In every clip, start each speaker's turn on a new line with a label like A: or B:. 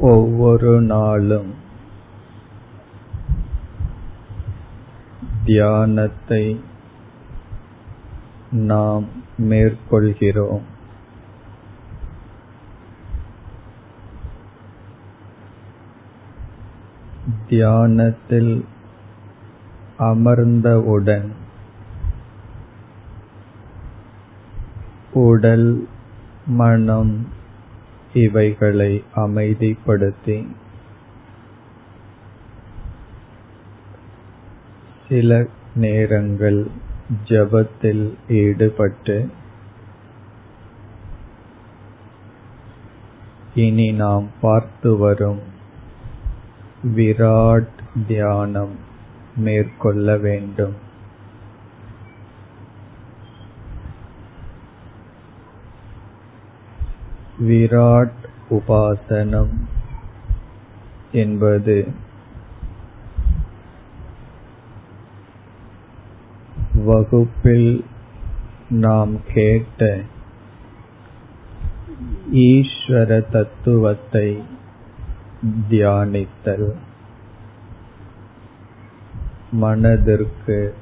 A: ஒவ்வொரு நாளும் தியானத்தை நாம் மேற்கொள்கிறோம். தியானத்தில் அமர்ந்தவுடன் உடல் மனம் இவைகளை அமைதிப்படுத்தி. சில நேரங்கள் ஜபத்தில் ஈடுபட்டு இனி நாம் பார்த்து வரும் விராட் தியானம் மேற்கொள்ள வேண்டும். விராட் உபாசனம் என்பது வகுப்பில் நாம் கேட்ட ஈஸ்வர தத்துவத்தை தியானித்தல் மனதிற்கு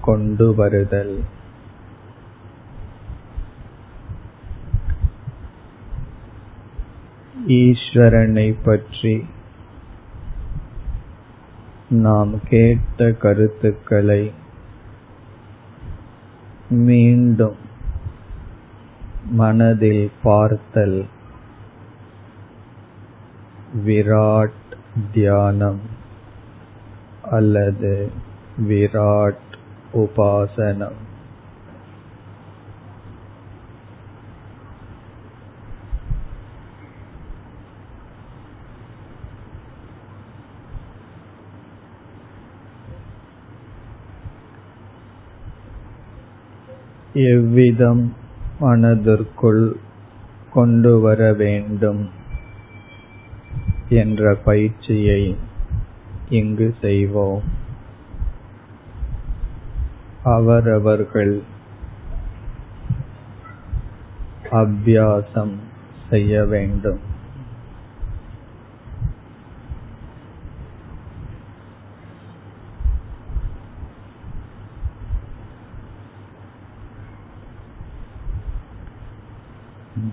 A: கொண்டு வருதல். ஈஸ்வரனை பற்றி நாம் கேட்ட கருத்துக்களை மீண்டும் மனதில் பார்த்தல். விராட் தியானம் அல்லது விராட் உபாசனம். எவ்விதம் மனதிற்குள் கொண்டு வர வேண்டும் என்ற பயிற்சியை இங்கு செய்வோம். அவரவர்கள் அபியாசம் செய்ய வேண்டும்.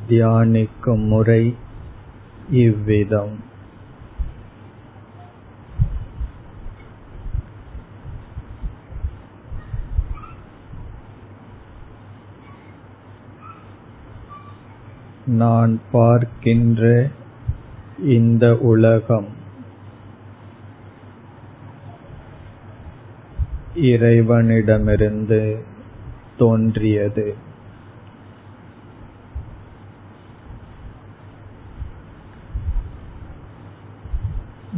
A: தியானிக்கும் முறை இவ்விதம். நான் பார்க்கின்ற இந்த உலகம் இறைவனிடமிருந்து தோன்றியது.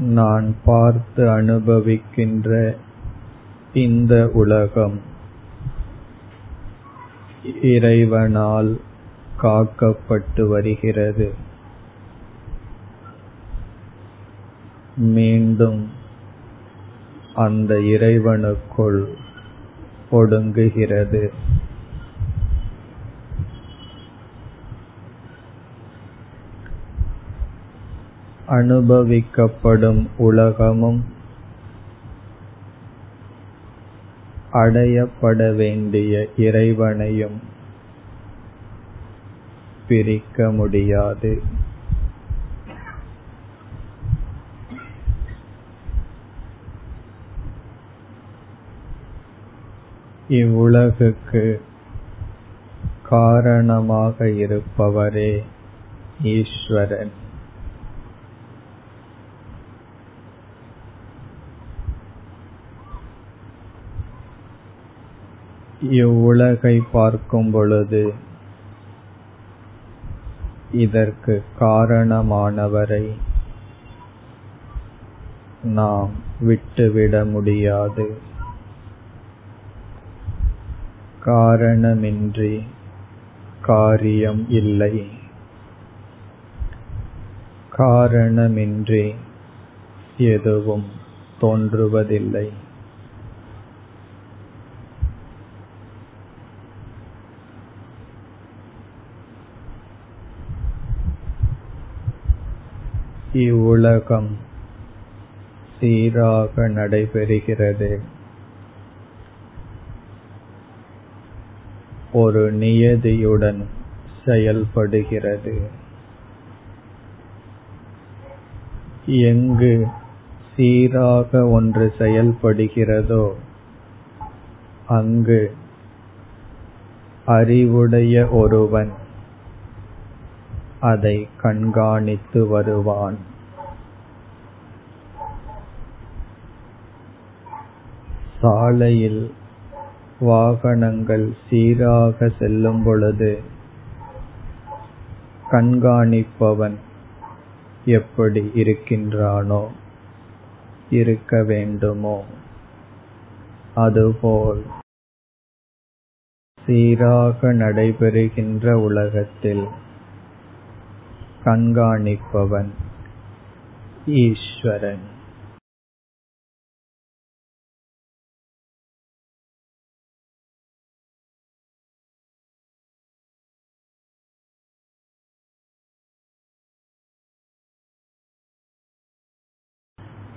A: நான் பார்த்து அனுபவிக்கின்ற இந்த உலகம். இறைவனால் காக்கப்பட்டு வருகிறது. மீண்டும் அந்த இறைவனுக்குள் ஒடுங்குகிறது. அனுபவிக்கப்படும் உலகமும் அடையப்பட வேண்டிய இறைவனையும் பிரிக்க முடியாது. இவ்வுலகுக்கு காரணமாக இருப்பவரே ஈஸ்வரன். இவ்வுலகை பார்க்கும் பொழுது இதற்கு காரணமானவரை நாம் விட்டுவிட முடியாது. காரணமின்றி காரியம் இல்லை. காரணமின்றி எதுவும் தோன்றுவதில்லை. இவ்வுலகம் சீராக நடைபெறுகிறது. ஒரு நியதியுடன் செயல்படுகிறது. எங்கு சீராக ஒன்று செயல்படுகிறதோ அங்கு அறிவுடைய ஒருவன் அதை கண்காணித்து வருவான். சாலையில் வாகனங்கள் சீராக செல்லும் பொழுது கண்காணிப்பவன் எப்படி இருக்கின்றானோ இருக்க வேண்டுமோ அதுபோல் சீராக நடைபெறுகின்ற உலகத்தில் கண்காணிப்பவன் ஈஸ்வரன்.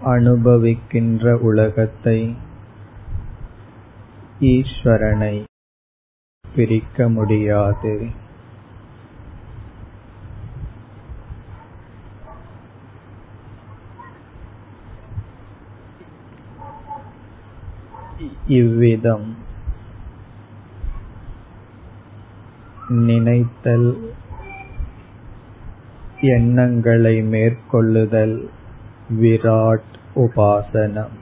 A: அனுபவிக்கின்ற உலகத்தை ஈஸ்வரனை பிரிக்க முடியாது. இவ்விதம். நினைத்தல் எண்ணங்களை மேற்கொள்ளுதல் விராட் உபாசனம்.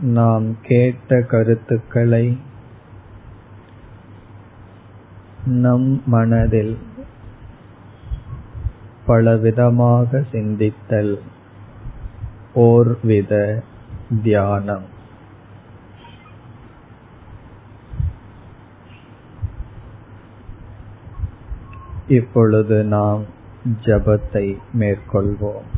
A: நாம் கேட்ட கருத்துக்களை நம் மனதில் பலவிதமாக சிந்தித்தல். ஓர்வித தியானம். இப்பொழுது நாம் ஜபத்தை மேற்கொள்வோம்.